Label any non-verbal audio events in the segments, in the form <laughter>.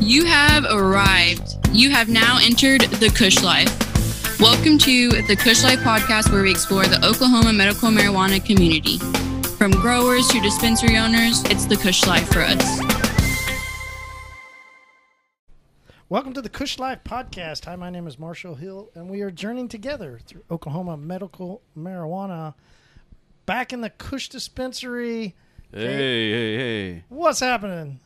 You have arrived. You have now entered the Kush Life. Welcome to the Kush Life podcast, where we explore the Oklahoma medical marijuana community. From growers to dispensary owners, it's the Kush Life for us. Welcome to the Kush Life podcast. Hi, my name is Marshall Hill, and we are journeying together through Oklahoma medical marijuana. Back in the Kush dispensary. Hey, hey, hey. What's happening?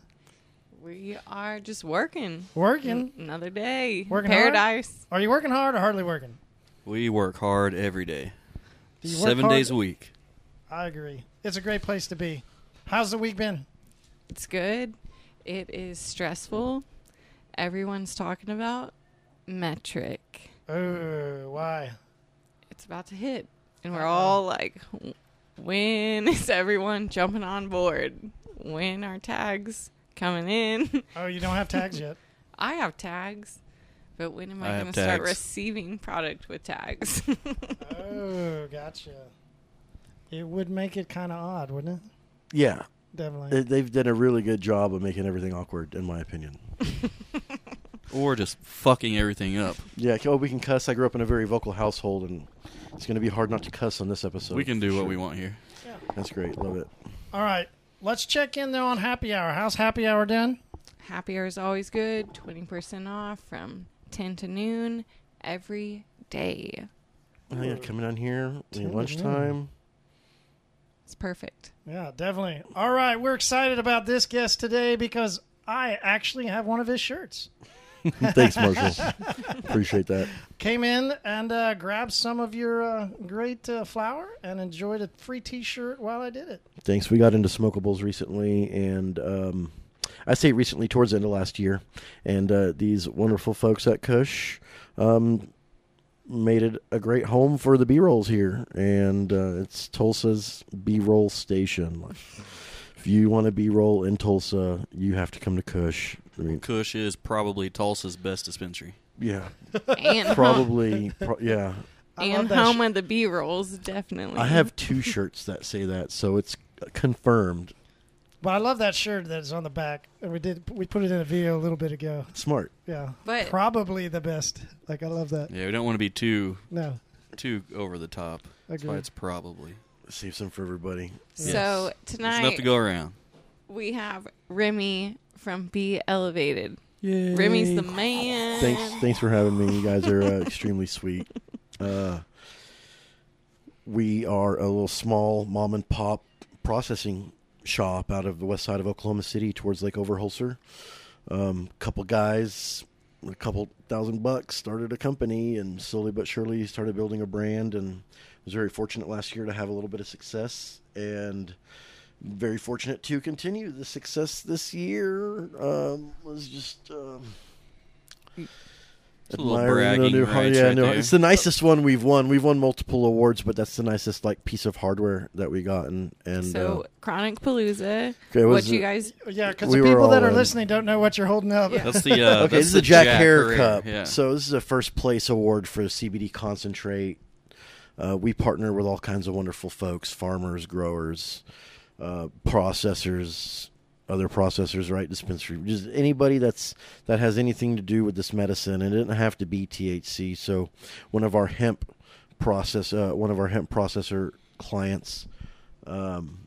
We are just working. Working? Another day. Working hard? Paradise. Are you working hard or hardly working? We work hard every day. Do you work Seven hard? days a week. I agree. It's a great place to be. How's the week been? It's good. It is stressful. Everyone's talking about Metrc. Oh, why? It's about to hit. And we're all like, when is everyone jumping on board? When are tags coming in? <laughs> Oh, you don't have tags yet. <laughs> I have tags. But when am I I, going to start receiving product with tags? <laughs> Oh, gotcha. It would make it kind of odd, wouldn't it? Yeah, Definitely. they- they've done a really good job of making everything awkward, in my opinion. Or just fucking everything up. Yeah, oh, we can cuss. I grew up in a very vocal household, and it's going to be hard not to cuss on this episode. we can do for what we want here. Yeah. That's great. Love it. All right. Let's check in, though, on happy hour. How's happy hour done? Happy hour is always good. 20% off from 10 to noon every day. Oh, yeah, coming on here, I Ten mean, to lunchtime. It's perfect. Yeah, definitely. All right, we're excited about this guest today because I actually have one of his shirts. <laughs> Thanks, Marshall. Appreciate that. Came in and uh, grabbed some of your uh, great uh, flour and enjoyed a free T-shirt while I did it. Thanks. We got into smokables recently, and um, I say recently towards the end of last year, and uh, these wonderful folks at Kush um, made it a great home for the B-rolls here, and uh, it's Tulsa's B-roll station. Like, if you want to be roll in Tulsa, you have to come to Kush. I mean, Kush is probably Tulsa's best dispensary. yeah, And <laughs> probably, pro- yeah. I love and home sh- of the B rolls, definitely. I have two shirts that say that, so it's confirmed. But I love that shirt that's on the back, and we did we put it in a video a little bit ago. Smart. Yeah, But- probably the best. Like I love that. Yeah, we don't want to be too No, too over the top. That's why it's probably. Save some for everybody. So There's enough tonight to go around. we have Remy from Be Elevated. Remy's the man. Thanks, thanks for having me. You guys are uh, <laughs> extremely sweet. Uh, we are a little small mom and pop processing shop out of the west side of Oklahoma City, towards Lake Overholser. Um, couple guys, a couple thousand bucks, started a company, and slowly but surely started building a brand. And was very fortunate last year to have a little bit of success, and very fortunate to continue the success this year. Um, was just. Um, It's a little admiring the bragging new- rights yeah, right no, there. it's the nicest one we've won. We've won multiple awards, but that's the nicest like piece of hardware that we got. And and So uh, Chronic Palooza. Okay, What you guys yeah, because We the people that are in. listening don't know what you're holding up. Yeah. That's the <laughs> uh, okay, that's this is the the Jack, Hare Herrera. Cup. Yeah. So this is a first place award for CBD concentrate. Uh, we partner with all kinds of wonderful folks, farmers, growers, uh, processors, other processors, right? Dispensary, just anybody that's that has anything to do with this medicine, and it doesn't have to be THC. So, one of our hemp process, uh, one of our hemp processor clients, um,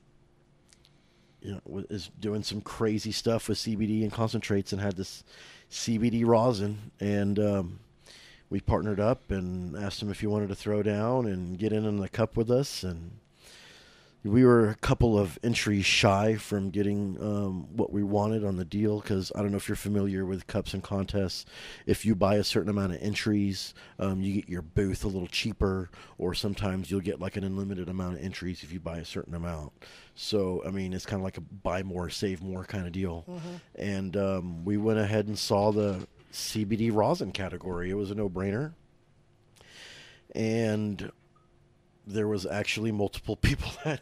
you know, is doing some crazy stuff with CBD and concentrates, and had this CBD rosin, and um, we partnered up and asked him if he wanted to throw down and get in in the cup with us, and we were a couple of entries shy from getting um, what we wanted on the deal because I don't know if you're familiar with cups and contests. If you buy a certain amount of entries, um, you get your booth a little cheaper, or sometimes you'll get like an unlimited amount of entries if you buy a certain amount. So I mean, it's kind of like a buy more, save more kind of deal. And um, we went ahead and saw the CBD rosin category. It was a no-brainer, and there was actually multiple <laughs> people that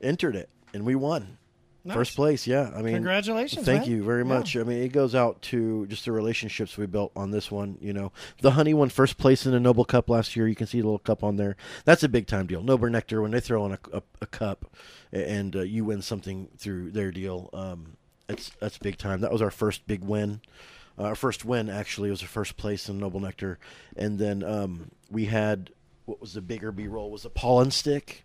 entered it, and we won. Nice. First place, yeah. I mean, Congratulations, Thank man. you very Yeah. much. I mean, it goes out to just the relationships we built on this one. You know, the Honey won first place in the Noble Cup last year. You can see the little cup on there. That's a big time deal. Noble Nectar when they throw in a, a, a cup, and uh, you win something through their deal. Um, it's that's big time. That was our first big win. Uh, our first win actually was our first place in Noble Nectar, and then um, we had what was the bigger B roll was the pollen stick,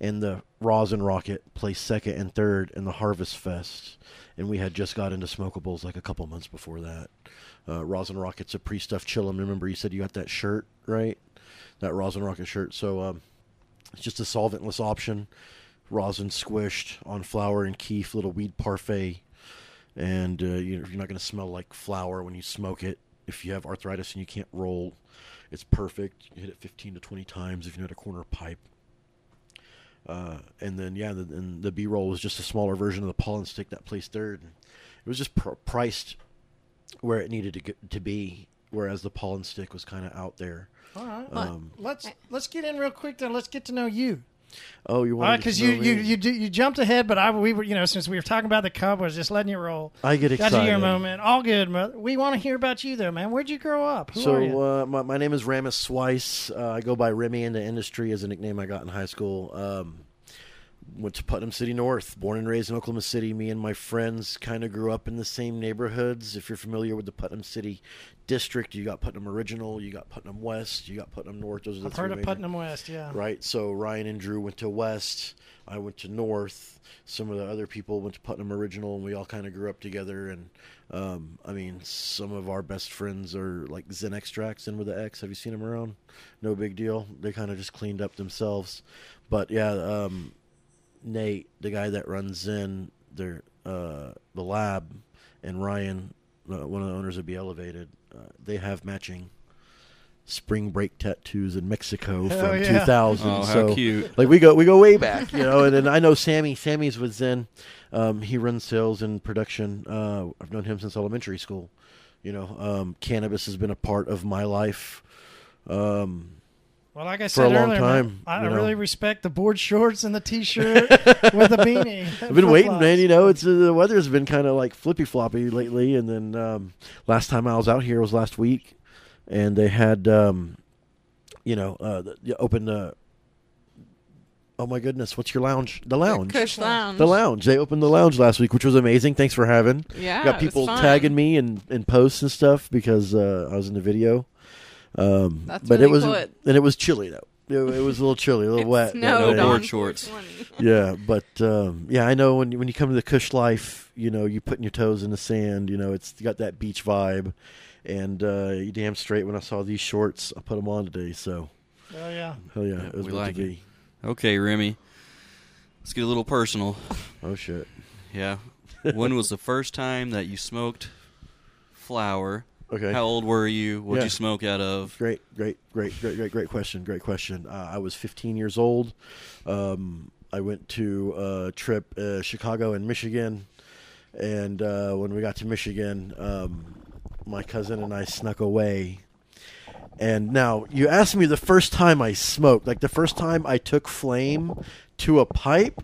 and the rosin rocket placed second and third in the Harvest Fest, and we had just got into smokables like a couple months before that. Uh, rosin rocket's a pre-stuffed chillum. Remember you said you got that shirt right? That rosin rocket shirt. So um, it's just a solventless option. Rosin squished on flour and keef, little weed parfait, and uh, you're you're not going to smell like flour when you smoke it. If you have arthritis and you can't roll, it's perfect. You hit it 15 to 20 times if you had a corner pipe. Uh, and then yeah, the, and the B roll was just a smaller version of the pollen stick that placed third. It was just pr- priced where it needed to get, to be, whereas the pollen stick was kind of out there. All right. Um, let's let's get in real quick then. Let's get to know you. Oh, you want because you you you you jumped ahead, but I we were you know since we were talking about the Cub, I was just letting you roll. I get Got excited. to your moment. All good. mo- We want to hear about you though, man. Where'd you grow up? Who are you? So uh, my, my name is Ramus Swice. Uh, I go by Remy in the industry as a nickname I got in high school. Um, went to Putnam City North, born and raised in Oklahoma City. Me and my friends kind of grew up in the same neighborhoods. If you're familiar with the Putnam City district, you got Putnam Original, you got Putnam West, you got Putnam North. Those are the I've three heard of major- Putnam West. Yeah. right? So Ryan and Drew went to West. I went to North. Some of the other people went to Putnam Original, and we all kind of grew up together. And um, I mean, some of our best friends are like Zen Extracts, in with the X. Have you seen them around? No big deal. They kind of just cleaned up themselves. But yeah, um, Nate, the guy that runs Zen, their uh, the lab, and Ryan, one of the owners of Be Elevated, uh, they have matching spring break tattoos in Mexico Hell from yeah. 2000. Oh, how so cute. like we go we go way back, you know. And then I know Sammy. Sammy's with Zen. Um, he runs sales and production. Uh, I've known him since elementary school. You know, um, cannabis has been a part of my life. Um, Well, like I For a said long earlier, man, time, I you know. really respect the board shorts and the T-shirt <laughs> with the beanie. <laughs> I've been waiting, man. You know, it's uh, the weather's been kind of like flippy floppy lately. And then um, last time I was out here was last week, and they had, um, you know, uh, the, you opened the. Oh my goodness! What's your lounge? The lounge. Kush Lounge. The lounge. They opened the lounge last week, which was amazing. Thanks for having. Yeah. Got it was people fun. tagging me and in posts and stuff because uh, I was in the video. Um, That's but it was cool. and it was chilly though. It, it was a little chilly, a little It wet. snowed No board shorts. Yeah, but um, yeah, I know when you, when you come to the Kush life, you know, you putting your toes in the sand. You know, it's got that beach vibe, and uh, you damn straight. When I saw these shorts, I put them on today. So Oh yeah. hell yeah, Yeah, it was we like to it. be. Okay, Remy. Let's get a little personal. Oh shit. Yeah. when was the first time that you smoked flower? Okay. How old were you? What did Yeah. you smoke out of? Great, great, great, great, great, great question. Great question. Uh, I was 15 years old. Um, I went to a trip, uh, Chicago and Michigan, and uh, when we got to Michigan, um, my cousin and I snuck away. And now you asked me the first time I smoked, like the first time I took flame to a pipe.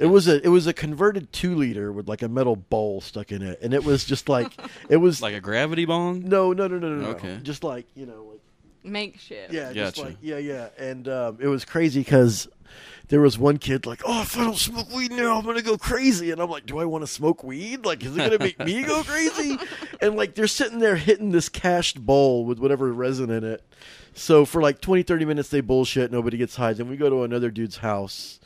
It was a it was a converted two liter with like a metal bowl stuck in it, and it was just like it was <laughs> Like a gravity bong? no no no no no no Okay. just like you know like Makeshift. yeah, just Gotcha. like yeah, yeah, and um, it was crazy because there was one kid like, "Oh, if I don't smoke weed now, I'm gonna go crazy," and I'm like, "Do I want to smoke weed? Like, is it gonna make me go crazy?" <laughs> And like, they're sitting there hitting this cashed bowl with whatever resin in it. So for like 20, 30 minutes, they bullshit. Nobody gets high. Then we go to another dude's house,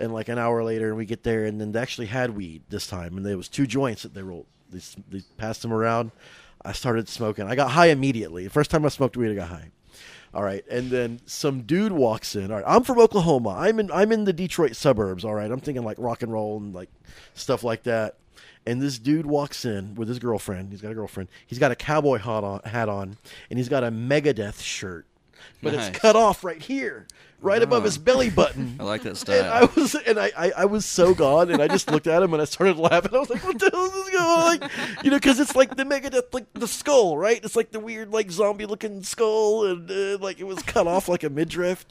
and like an hour later, and we get there, and then they actually had weed this time, and there was two joints that they rolled. They, they passed them around. I started smoking. I got high immediately. The first time I smoked weed, I got high. All right, and then some dude walks in. All right, I'm from Oklahoma. I'm in I'm in the Detroit suburbs. All right, I'm thinking like rock and roll and like stuff like that. And this dude walks in with his girlfriend. He's got a girlfriend. He's got a cowboy hat on, hat on and he's got a Megadeth shirt, but Nice. it's cut off right here, right above Oh. his belly button. <laughs> I like that And style. I was and I, I, I was so gone and I just looked at him and I started laughing. I was like, "What the hell is this going on?" Like, you know, because it's like the Megadeth, like the skull, right? It's like the weird, like zombie looking skull, and uh, like it was cut off like a midriff.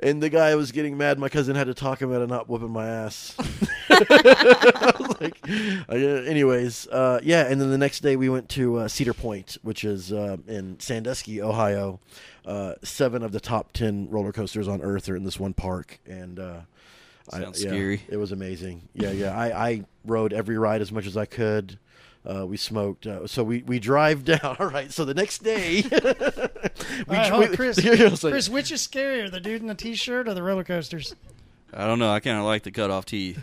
And the guy was getting mad. My cousin had to talk him out of not whooping my ass. <laughs> I was like, uh, anyways, uh, yeah. And then the next day we went to uh, Cedar Point, which is uh, in Sandusky, Ohio. Uh, seven of the top ten roller coasters on Earth are in this one park, and uh, I- Sounds yeah, scary. It was amazing. Yeah, yeah. I, I rode every ride as much as I could. Uh, we smoked. Uh, so we, we drive <laughs> down. All right. So the next day, <laughs> we, All right, hold we- Chris. <laughs> Like- Chris, which is scarier, the dude in the t-shirt or the roller coasters? I don't know. I kind of like the cutoff tee.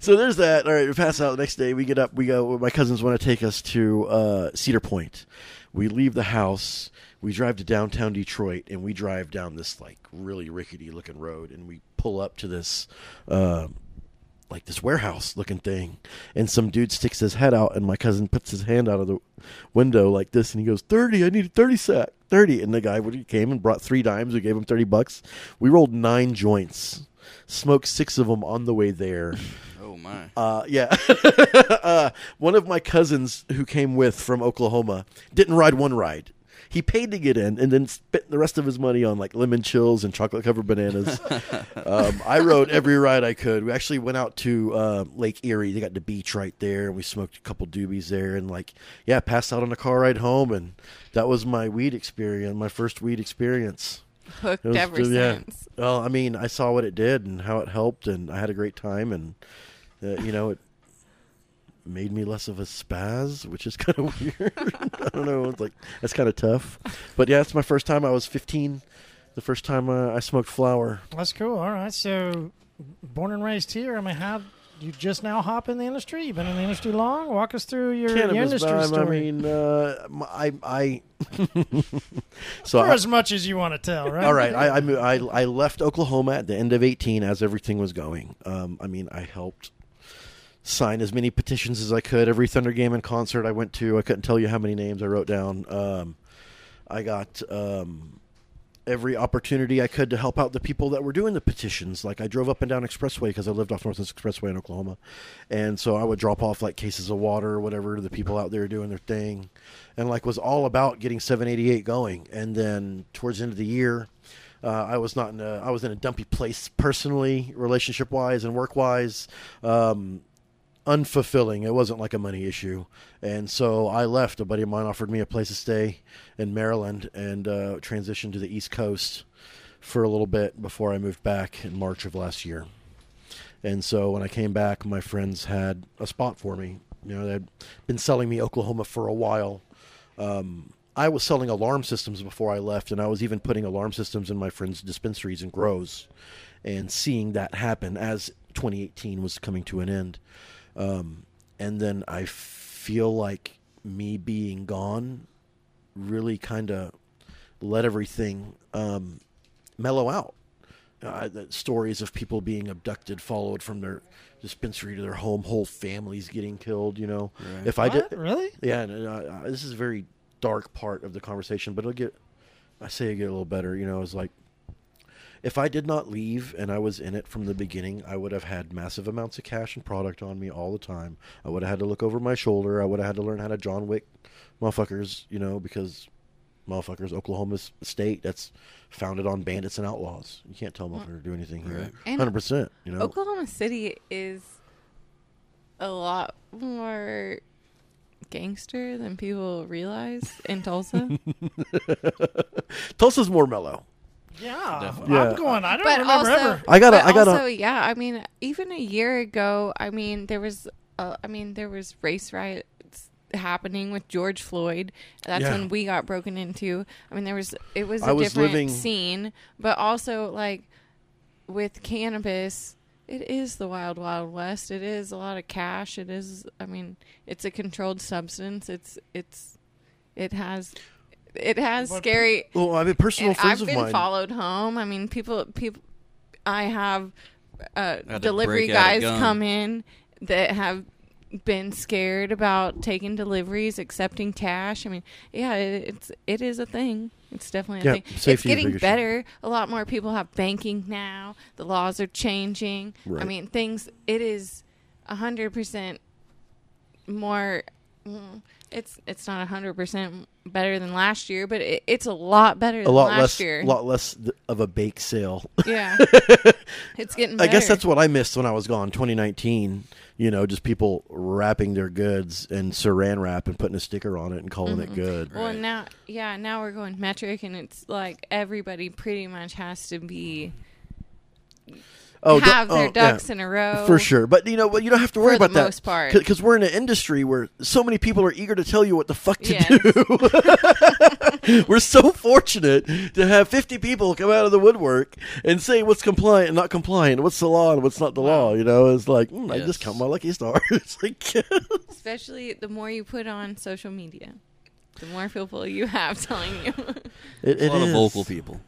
so there's that. All right, we pass out the next day. We get up. We go. My cousins want to take us to uh, Cedar Point. We leave the house. We drive to downtown Detroit, and we drive down this like really rickety looking road, and we pull up to this. Uh, like this warehouse looking thing and some dude sticks his head out and my cousin puts his hand out of the window like this and he goes 30 i need a 30 sack 30 and the guy came and brought three dimes we gave him 30 bucks we rolled nine joints smoked six of them on the way there my! uh, yeah. <laughs> uh, one of my cousins who came with from Oklahoma didn't ride one ride. He paid to get in and then spent the rest of his money on like lemon chills and chocolate covered bananas. <laughs> um, I rode every ride I could. We actually went out to uh, Lake Erie. They got the beach right there, and we smoked a couple doobies there, and like yeah, passed out on a car ride home, and that was my weed experience, my first weed experience. Hooked was- ever yeah. since. Well, I mean, I saw what it did and how it helped, and I had a great time, and uh, you know, it made me less of a spaz, which is <laughs> kind of weird. I don't know, it's like that's kind of tough. But yeah, it's my first time. I was 15. The first time uh, I smoked flower. That's cool. All right. So, born and raised here. I mean, how you just now hop in the industry? You've been in the industry long. Walk us through your, your industry story. I mean, uh, I, I. <laughs> so For I, as much as you want to tell, right? All right, I, I, I I left Oklahoma at the end of eighteen as everything was going. Um, I mean, I helped sign as many petitions as I could. Every Thunder game and concert I went to, I couldn't tell you how many names I wrote down. Um, I got um, every opportunity I could to help out the people that were doing the petitions. Like I drove up and down Expressway because I lived off Northwest Expressway in Oklahoma, and so I would drop off like cases of water or whatever to the people out there doing their thing, and like was all about getting 788 going. And then towards the end of the year. Uh, I was not in a I was in a dumpy place personally, relationship wise and work wise. Um, unfulfilling. It wasn't like a money issue, and so I left. A buddy of mine offered me a place to stay in Maryland and uh, transitioned to the East Coast for a little bit before I moved back in March of last year. And so when I came back, my friends had a spot for me. You know, they'd been selling me Oklahoma for a while. Um, I was selling alarm systems before I left, and I was even putting alarm systems in my friends' dispensaries and grows, and seeing that happen as 2018 was coming to an end. Um, and then I feel like me being gone really kind of let everything um, mellow out. Uh, the stories of people being abducted, followed from their dispensary to their home, whole families getting killed. You know, Right. if I What? did, really? yeah, and, uh, uh, this is a very dark part of the conversation, but it'll get. I say it get a little better. You know, it's like if I did not leave and I was in it from the beginning, I would have had massive amounts of cash and product on me all the time. I would have had to look over my shoulder. I would have had to learn how to John Wick motherfuckers, you know, because motherfuckers, Oklahoma state that's founded on bandits and outlaws. You can't tell a motherfucker to do anything here. Right. Hundred percent. You know, Oklahoma City is a lot more gangster than people realize in Tulsa. <laughs> <laughs> Tulsa's more mellow. Yeah. Definitely. Yeah. I'm going. I don't but remember also, ever. I gotta- but I gotta- Also, yeah. I mean, even a year ago, I mean, there was, uh, I mean, there was race riots happening with George Floyd. That's Yeah. when we got broken into. I mean, there was, it was a I was different living- scene, but also like with cannabis. It is the wild, wild west. It is a lot of cash. It is. I mean, it's a controlled substance. It's. It's. It has. It has But- scary. Well, I mean, personal And friends I've of been mine. followed home. I mean, people, people. I have uh, Had to delivery break out a guys gun. come in that have been scared about taking deliveries, accepting cash. I mean, yeah, it, it's it is a thing. It's definitely a Yeah, thing. safety it's is a getting big issue. better. A lot more people have banking now. The laws are changing. I Right. mean, things. It is a hundred percent more. mm, It's it's not hundred percent better than last year, but it, it's a lot better a than lot last less, year. A lot less th- of a bake sale. Yeah, <laughs> it's getting. I guess that's what I missed when I was gone. 2019, you know, just people wrapping their goods in Saran wrap and putting a sticker on it and calling Mm-hmm. it good. Well, Right. now, yeah, now we're going Metrc, and it's like everybody pretty much has to be oh, du- have their oh, yeah. ducks in a row For sure, but you know, but you don't have to worry For the about that most part. because we're in an industry where so many people are eager to tell you what the fuck to Yes. do. <laughs> we're so fortunate to have fifty people come out of the woodwork and say what's compliant and not compliant, what's the law and what's not the law. You know, it's like mm, I just count my lucky stars. <laughs> like, <laughs> Especially the more you put on social media, the more people you have telling you. it, a it lot is. of vocal people.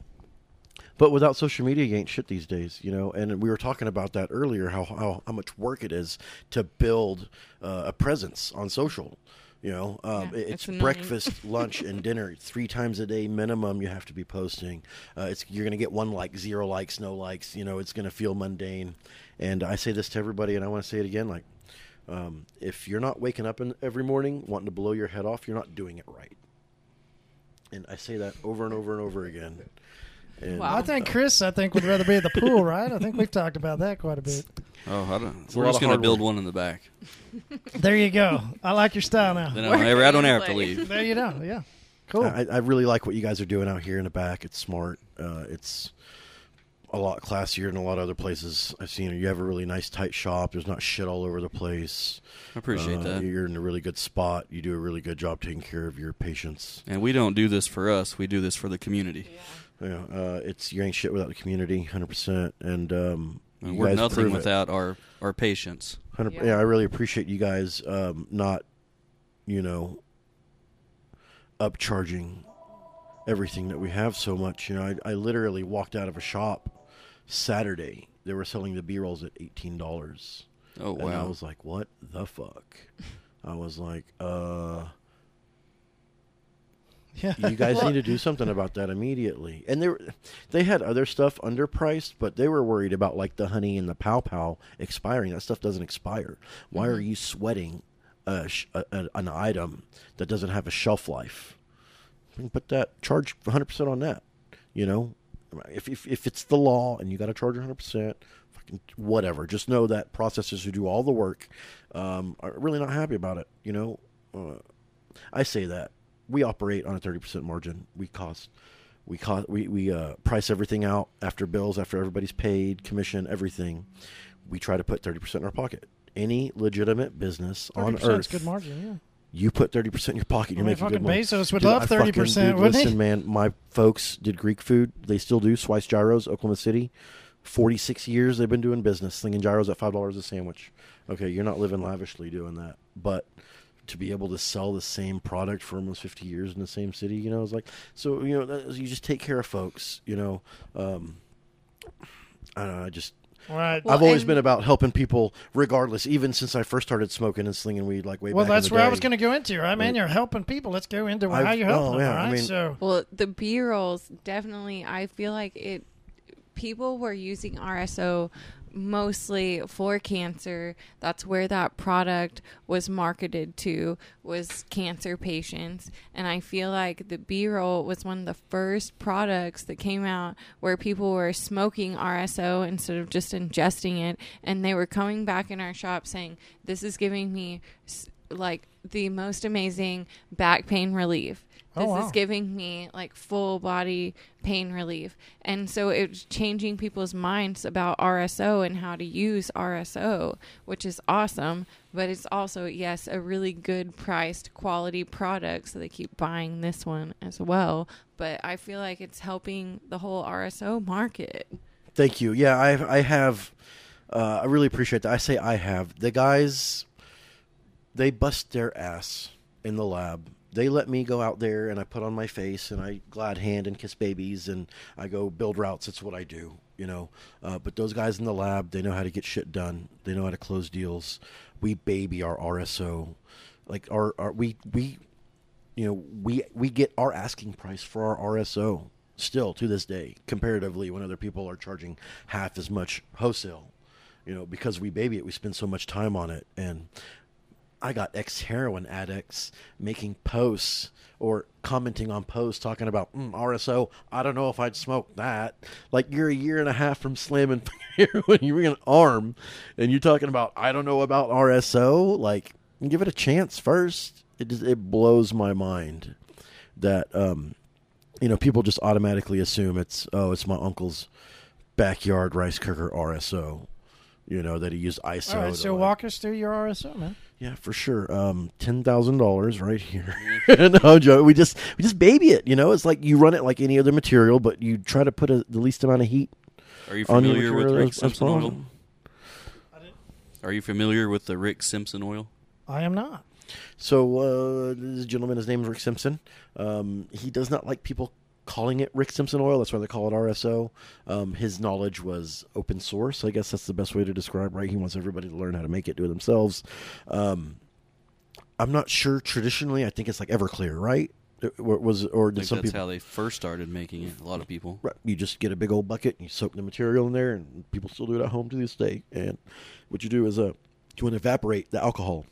But without social media, you ain't shit these days, you know. And we were talking about that earlier, how how, how much work it is to build uh, a presence on social. You know, um, Yeah, it's breakfast, lunch, and <laughs> dinner three times a day minimum. You have to be posting. Uh, it's you're gonna get one like, zero likes, no likes. You know, it's gonna feel mundane. And I say this to everybody, and I want to say it again. Like, um, if you're not waking up in, every morning wanting to blow your head off, you're not doing it right. And I say that over and over and over again. And, Wow. I think Chris, I think would rather be at the pool, right? I think we've talked about that quite a bit. Oh, I don't. A We're lot just of gonna hard build one in the back. There you go. I like your style now. Then I don't, ever, I don't in have to place. leave. <laughs> There you go. Yeah. Cool. I, I really like what you guys are doing out here in the back. It's smart. Uh, it's a lot classier than a lot of other places I've seen. You have a really nice tight shop. There's not shit all over the place. I appreciate Uh, that. You're in a really good spot. You do a really good job taking care of your patients. And we don't do this for us. We do this for the community. You know, uh, it's you ain't shit without the community, hundred percent. And um, And you we're guys nothing prove it. without our our patients. Yeah. yeah. I really appreciate you guys um, not, you know, upcharging everything that we have so much. You know, I, I literally walked out of a shop Saturday. They were selling the B rolls at eighteen dollars, Oh wow! and I was like, "What the fuck?" I was like, "Uh." Yeah. you guys need to do something about that immediately. And they were, they had other stuff underpriced, but they were worried about like the honey and the pow pow expiring. That stuff doesn't expire. Why are you sweating a, a, an item that doesn't have a shelf life? Put that charge 100 percent on that. You know, if if, if it's the law and you got to charge 100 percent. Whatever. Just know that processors who do all the work um, are really not happy about it. You know, uh, I say that we operate on a thirty percent margin. We cost, we cost, we we uh, price everything out after bills, after everybody's paid, commission, everything. We try to put thirty percent in our pocket. Any legitimate business on 30% earth, good margin, yeah. you put thirty percent in your pocket, you're I mean, making good fucking money. Bezos would Dude, love 30%, dude, wouldn't he? listen, man, my folks did Greek food. They still do Swice gyros, Oklahoma City. Forty six years they've been doing business, slinging gyros at five dollars a sandwich. Okay, you're not living lavishly doing that, but to be able to sell the same product for almost 50 years in the same city, you know, it's like so. You know, that, you just take care of folks. You know, um, I don't know. I just Right. Well, I've always and- been about helping people, regardless. Even since I first started smoking and slinging weed, like way well, back. in that's the where I was going to go into, right, man? You're helping people. Let's go into how I've- you're helping oh, them, yeah, all I mean- so, Well, the B rolls definitely. I feel like it. People were using RSO mostly for cancer. That's where that product was marketed to was cancer patients, and I feel like the B roll was one of the first products that came out where people were smoking RSO instead of just ingesting it, and they were coming back in our shop saying, "This is giving me." Like the most amazing back pain relief. Oh, This wow. is giving me like full body pain relief. And so it's changing people's minds about RSO and how to use RSO, which is awesome. But it's also, yes, a really good priced quality product. So they keep buying this one as well. But I feel like it's helping the whole RSO market. Thank you. Yeah, I I have. Uh, I really appreciate that. I say I have. The guys, they bust their ass in the lab. They let me go out there and I put on my face and I glad hand and kiss babies and I go build routes. It's what I do, you know. Uh, but those guys in the lab, they know how to get shit done. They know how to close deals. We baby our RSO, like our, our we we you know we we get our asking price for our RSO still to this day comparatively when other people are charging half as much wholesale you know because we baby it we spend so much time on it and I got ex heroin addicts making posts or commenting on posts talking about mm, RSO. I don't know if I'd smoke that. Like you're a year and a half from slamming <laughs> heroin, you're an arm, and you're talking about I don't know about RSO. Like give it a chance first. It just, it blows my mind that um, you know people just automatically assume it's oh it's my uncle's backyard rice cooker RSO. You know that he used ISO. All right, to, so like- walk us through your RSO, man. Yeah, for sure. Um, ten thousand dollars right here. <laughs> no joke. We just we just baby it. You know, it's like you run it like any other material, but you try to put a, the least amount of heat Are you on your familiar with Rick as- as Simpson oil? Are you familiar with the Rick Simpson oil? I am not. So uh, this gentleman, his name is Rick Simpson. Um, he does not like people calling it Rick Simpson oil. That's why they call it RSO. Um, his knowledge was open source. I guess that's the best way to describe. Right? He wants everybody to learn how to make it, do it themselves. Um, I'm not sure. Traditionally, I think it's like Everclear, right? It- was or I did think some that's people? how they first started making it. A lot of people. Right. You just get a big old bucket and you soak the material in there, and people still do it at home to this day. And what you do is uh, you want to evaporate the alcohol.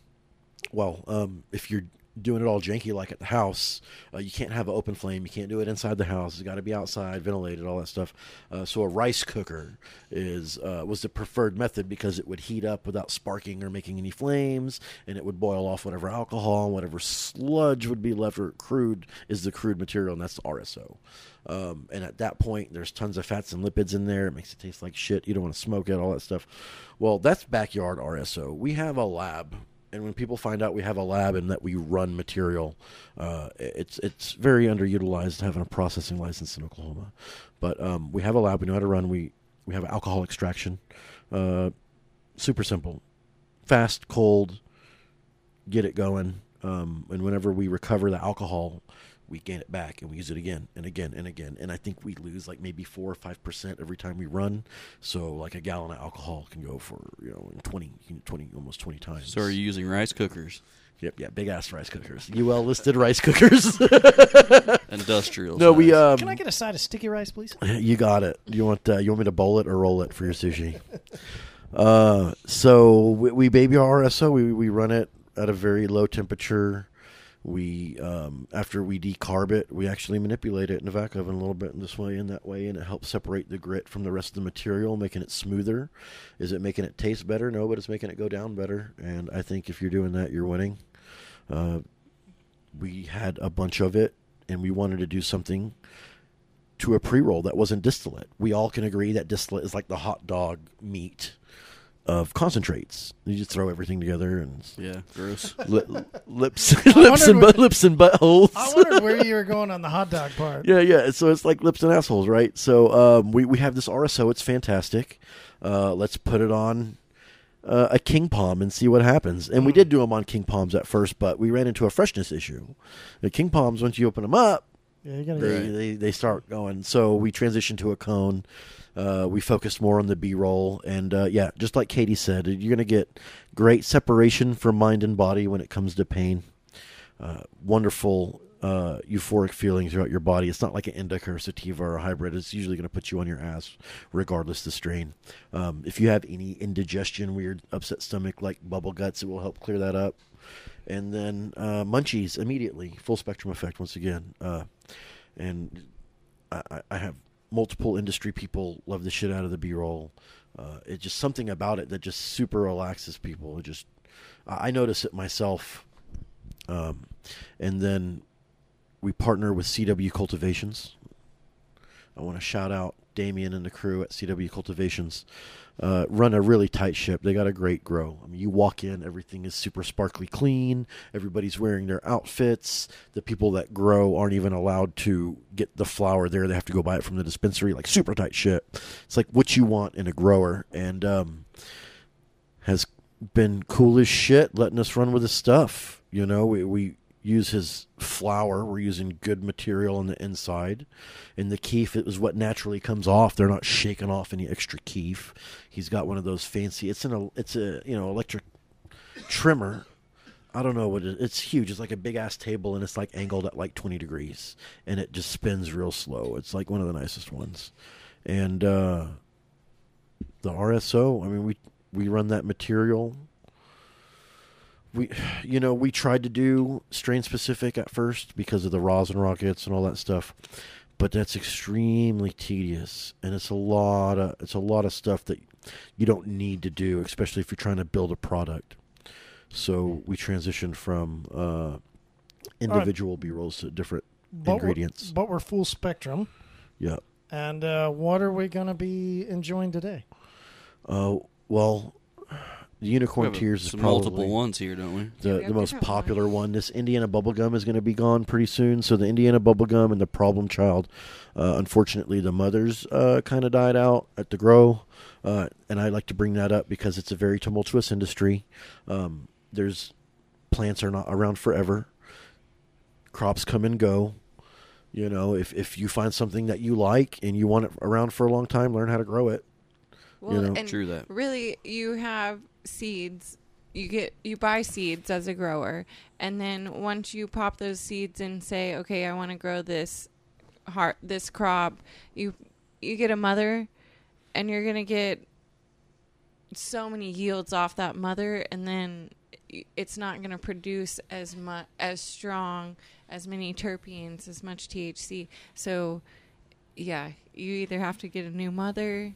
Well, um, if you're doing it all janky like at the house, uh, you can't have an open flame. You can't do it inside the house. It's got to be outside, ventilated, all that stuff. Uh, so a rice cooker is uh, was the preferred method because it would heat up without sparking or making any flames, and it would boil off whatever alcohol and whatever sludge would be left or crude is the crude material, and that's the RSO. Um, and at that point, there's tons of fats and lipids in there. It makes it taste like shit. You don't want to smoke it, all that stuff. Well, that's backyard RSO. We have a lab, and when people find out we have a lab and that we run material, uh, it's it's very underutilized having a processing license in Oklahoma. But um, we have a lab. We know how to run. We we have alcohol extraction. Uh, super simple, fast, cold. Get it going. Um, and whenever we recover the alcohol, we gain it back and we use it again and again and again. And I think we lose like maybe four or five percent every time we run. So like a gallon of alcohol can go for you know 20, 20 almost twenty times. So are you using rice cookers? Yep, yeah, big ass rice cookers. UL listed rice cookers. <laughs> Industrial. no, we um. Can I get a side of sticky rice, please? <laughs> You got it. You want uh, you want me to bowl it or roll it for your sushi? uh, so we, we baby our RSO. We we run it at a very low temperature. We um, after we decarb it, we actually manipulate it in the vac oven a little bit in this way and that way, and it helps separate the grit from the rest of the material, making it smoother. Is it making it taste better? No, but it's making it go down better. And I think if you're doing that, you're winning. Uh, we had a bunch of it, and we wanted to do something to a pre-roll that wasn't distillate. We all can agree that distillate is like the hot dog meat of concentrates. You just throw everything together and Yeah, gross. <laughs> li- lips, <laughs> <laughs> lips and where- but lips and buttholes. I wondered where you were going on the hot dog part. Yeah, yeah. So it's like lips and assholes, right? So um, we we have this RSO. It's fantastic. Uh, let's put it on uh, a king palm and see what happens. And we did do them on king palms at first, but we ran into a freshness issue. The king palms, once you open them up, Yeah, you're gonna they, get they they start going. So we transitioned to a cone. Uh, we focused more on the B roll, and uh, yeah, just like Katie said, you're gonna get great separation from mind and body when it comes to pain. Uh, wonderful uh, euphoric feeling throughout your body. It's not like an indica or sativa or a hybrid. It's usually going to put you on your ass, regardless the strain. Um, if you have any indigestion, weird upset stomach, like bubble guts, it will help clear that up. And then uh, munchies immediately, full spectrum effect once again. Uh, and I, I- I have multiple industry people love the shit out of the B-roll. Uh, it's just something about it that just super relaxes people. It just I I notice it myself. Um, and then we partner with CW Cultivations. I want to shout out Damien and the crew at CW Cultivations. Uh, run a really tight ship. They got a great grow. I mean, you walk in, everything is super sparkly clean. Everybody's wearing their outfits. The people that grow aren't even allowed to get the flower there. They have to go buy it from the dispensary. Like super tight shit. It's like what you want in a grower, and um, has been cool as shit letting us run with his stuff. You know, we, we use his flour. We're using good material on the inside. And the keef it was what naturally comes off. They're not shaking off any extra keef. He's got one of those fancy. It's an it's a you know electric trimmer. I don't know what it, it's huge. It's like a big ass table and it's like angled at like 20 degrees and it just spins real slow. It's like one of the nicest ones. And uh the RSO, I mean we we run that material we <sighs> you know we tried to do strain specific at first because of the rosin rockets and all that stuff but that's extremely tedious and it's a lot of it's a lot of stuff that you don't need to do especially if you're trying to build a product so we transitioned from uh, individual b-rolls to different but we're- ingredients but we're full spectrum. yeah And uh, what are we going to be enjoying today? Uh, well, unicorn We have tears is some probably multiple ones here, don't we? Yeah, the, we the most different popular one. This Indiana bubblegum is going to be gone pretty soon. So the Indiana bubblegum and the problem child, uh, unfortunately, the mothers uh, kind of died out at the grow. Uh, and I like to bring that up because it's a very tumultuous industry. Um, there's plants are not around forever. Crops come and go. You know, if if you find something that you like and you want it around for a long time, learn how to grow it. Well, know. and True that. really, you have seeds. You get you buy seeds as a grower, and then once you pop those seeds and say, "Okay, I want to grow this heart this crop," you you get a mother, and you're gonna get so many yields off that mother, and then it's not gonna produce as much as strong as many terpenes, as much THC. So, yeah, you either have to get a new mother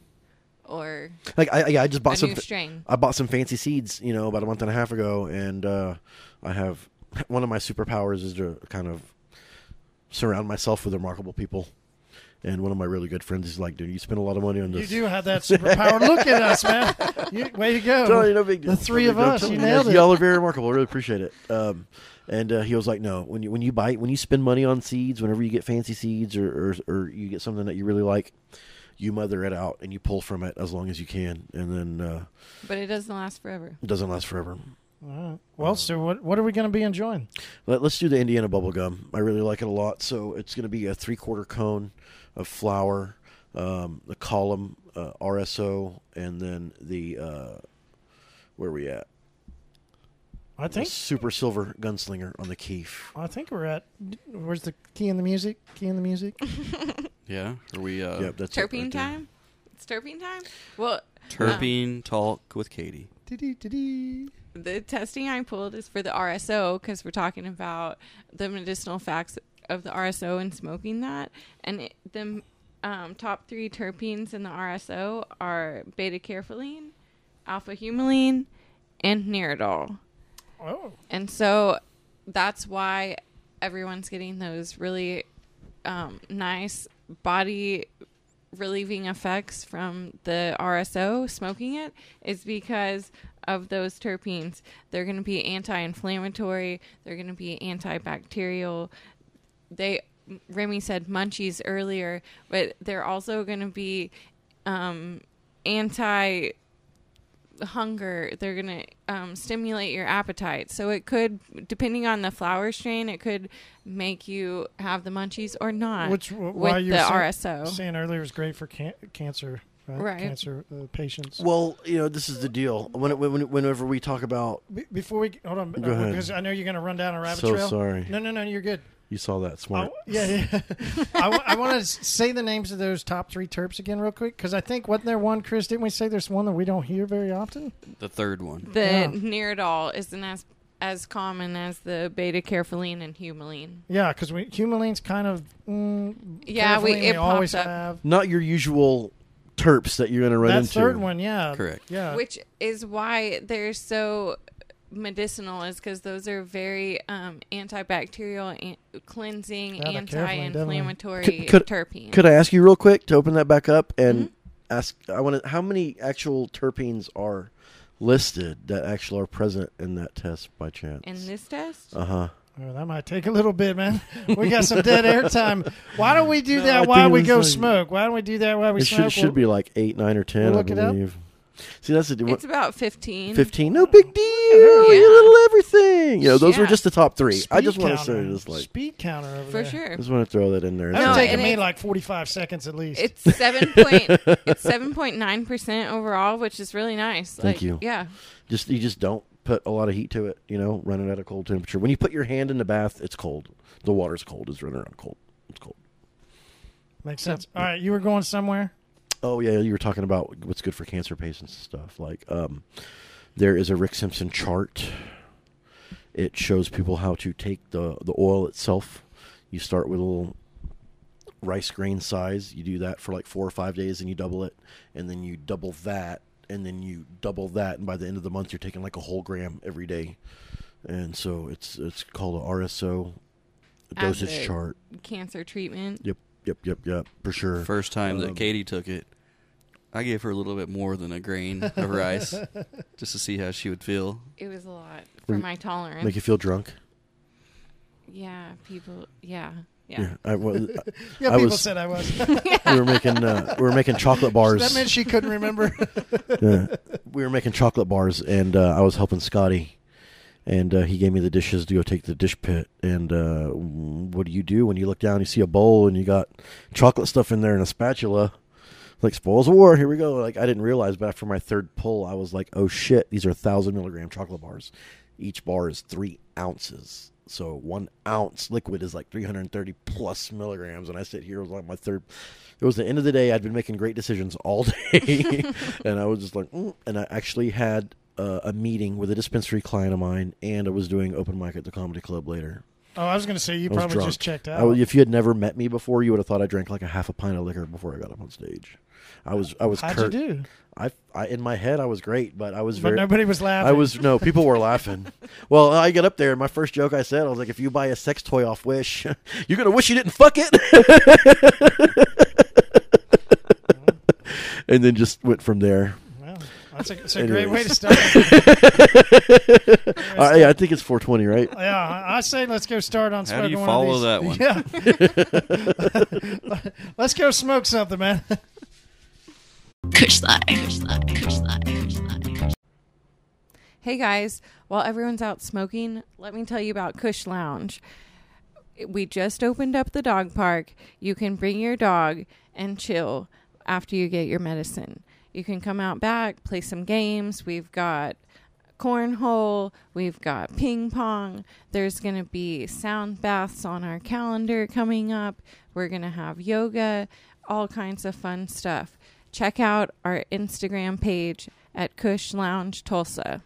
or Like I, yeah, I just bought some. new strain. I bought some fancy seeds, you know, about a month and a half ago, and uh, I have <laughs> one of my superpowers is to kind of surround myself with remarkable people. And one of my really good friends is like, "Dude, you spend a lot of money on this. You do have that superpower. Look at us, man. You, way to go. No, no big deal. The three No of us, You nailed it. Y'all are very remarkable. I really appreciate it. Um, and uh, he was like, "No, when you when you buy when you spend money on seeds, whenever you get fancy seeds or, or or you get something that you really like, you mother it out and you pull from it as long as you can, and then uh, But it doesn't last forever. it doesn't last forever." All right. Well, so what, what are we going to be enjoying? Let, us do the Indiana bubble gum. I really like it a lot. So it's going to be a three quarter cone of flour, um, the column uh, RSO, and then the uh, where are we at? I The think super silver gunslinger on the keef. I think we're at. Where's the key in the music? Key in the music. <laughs> Yeah. Are we uh, yep, that's it Terpene right there. time? It's terpene time? Well, terpene talk with Katie? Dee-dee-dee-dee. the testing I pulled is for the RSO because we're talking about the medicinal facts of the RSO and smoking that. And it, the um, top three terpenes in the RSO are beta caryophyllene, alpha humulene, and neridol. Oh, And so that's why everyone's getting those really um, nice body relieving effects from the RSO smoking it is because of those terpenes. They're going to be anti-inflammatory, they're going to be antibacterial. They Remy said munchies earlier, but they're also going to be um, anti hunger they're going to um, stimulate your appetite so it could depending on the flower strain it could make you have the munchies or not which wh- with why the you were saying, rso saying earlier is great for can- cancer, right? Right. Cancer uh, patients. Well, you know, this is the deal. When, when, whenever we talk about, Be- before we hold on, Go uh, ahead. because I know you're going to run down a rabbit so trail. sorry, No, no, no, you're good. You saw that I, smart. yeah, yeah. <laughs> I, want to say the names of those top three terps again, real quick, because I think wasn't there one, Chris? Didn't we say there's one that we don't hear very often? The third one. the Yeah. neridol isn't as as common as the beta caryophyllene and humulene Yeah, because we humulene's kind of mm, Yeah, we- carefully, it always up. have. Not your usual terps that you're going to run That into. third one, yeah, Correct. Yeah, which is why they're so medicinal is because those are very um, antibacterial an- cleansing Yeah, anti-inflammatory Could- could- terpenes Could I ask you real quick to open that back up and Mhm. ask? I want to. How many actual terpenes are listed that actually are present in that test by chance? in this test Uh huh. Oh, that might take a little bit, man. <laughs> We got some dead air time. Why don't we do No, that think while it we go like- smoke? Why don't we do that while we It smoke? should, should be like eight, nine, or ten. We'll I believe. it up. Believe. See, that's the it's about 15 fifteen. No big deal. Yeah. You little everything. You know, those were Yeah. just the top three. I just want to say this, like, speed counter over for there. sure just want to throw that in there. That's No, taking and me it's- like 45 seconds at least. it's seven <laughs> point it's seven point nine percent overall, which is really nice. Thank Like, you. Yeah, just you just don't put a lot of heat to it. You know, running at a cold temperature. When you put your hand in the bath, it's cold. The water's cold. It's running around cold. It's cold. Makes sense. All right, you were going somewhere. Oh yeah, you were talking about what's good for cancer patients and stuff. Like, um, there is a Rick Simpson chart. It shows people how to take the the oil itself. You start with a little rice grain size. You do that for like four or five days, and you double it, and then you double that, and then you double that, and by the end of the month, you're taking like a whole gram every day. And so it's it's called a RSO dosage chart. cancer treatment. Yep. Yep, yep, yep, for sure. First time Um, that Katie took it, I gave her a little bit more than a grain of rice <laughs> just to see how she would feel. It was a lot for you- my tolerance. Make you feel drunk. yeah, people. Yeah, yeah. I, well, <laughs> Yeah, I people was- said I was. <laughs> we were making uh, we were making chocolate bars. that meant she couldn't remember. Yeah. we were making chocolate bars, and uh, I was helping Scotty, and uh, he gave me the dishes to go take the dish pit. And uh, what do you do when you look down? You see a bowl, and you got chocolate stuff in there and a spatula. Like spoils of war. Here we go. Like I didn't realize, but after my third pull, I was like, "Oh shit! These are thousand milligram chocolate bars. Each bar is three ounces." So one ounce liquid is like 330 plus milligrams, and I sit here it was like my third. It was the end of the day. I'd been making great decisions all <laughs> day, <laughs> and I was just like, mm. and I actually had uh, a meeting with a dispensary client of mine, and I was doing open mic at the comedy club later. oh, I was going to say you I was probably drunk. just checked out. was- if you had never met me before, you would have thought I drank like a half a pint of liquor before I got up on stage. I was, I was. How'd curt. you do? I, I, in my head, I was great, but I was But very. nobody was laughing. I was no people were laughing. <laughs> Well, I get up there and my first joke I said I was like, if you buy a sex toy off Wish, <laughs> you're gonna wish you didn't fuck it. <laughs> and then just went from there. Well, that's a, that's a great way to start. <laughs> Uh, yeah, I think it's 420, right? yeah, I I say let's go start on How do you follow of that one? Yeah. <laughs> <laughs> let's go smoke something, man. Kush Life. Kush Life. Kush Life. Kush Life. Hey guys, while everyone's out smoking, let me tell you about Kush Lounge. We just opened up the dog park. You can bring your dog and chill after you get your medicine. You can come out back, play some games. We've got cornhole, we've got ping pong. There's going to be sound baths on our calendar coming up. We're going to have yoga, all kinds of fun stuff. Check out our Instagram page at Kush Lounge Tulsa.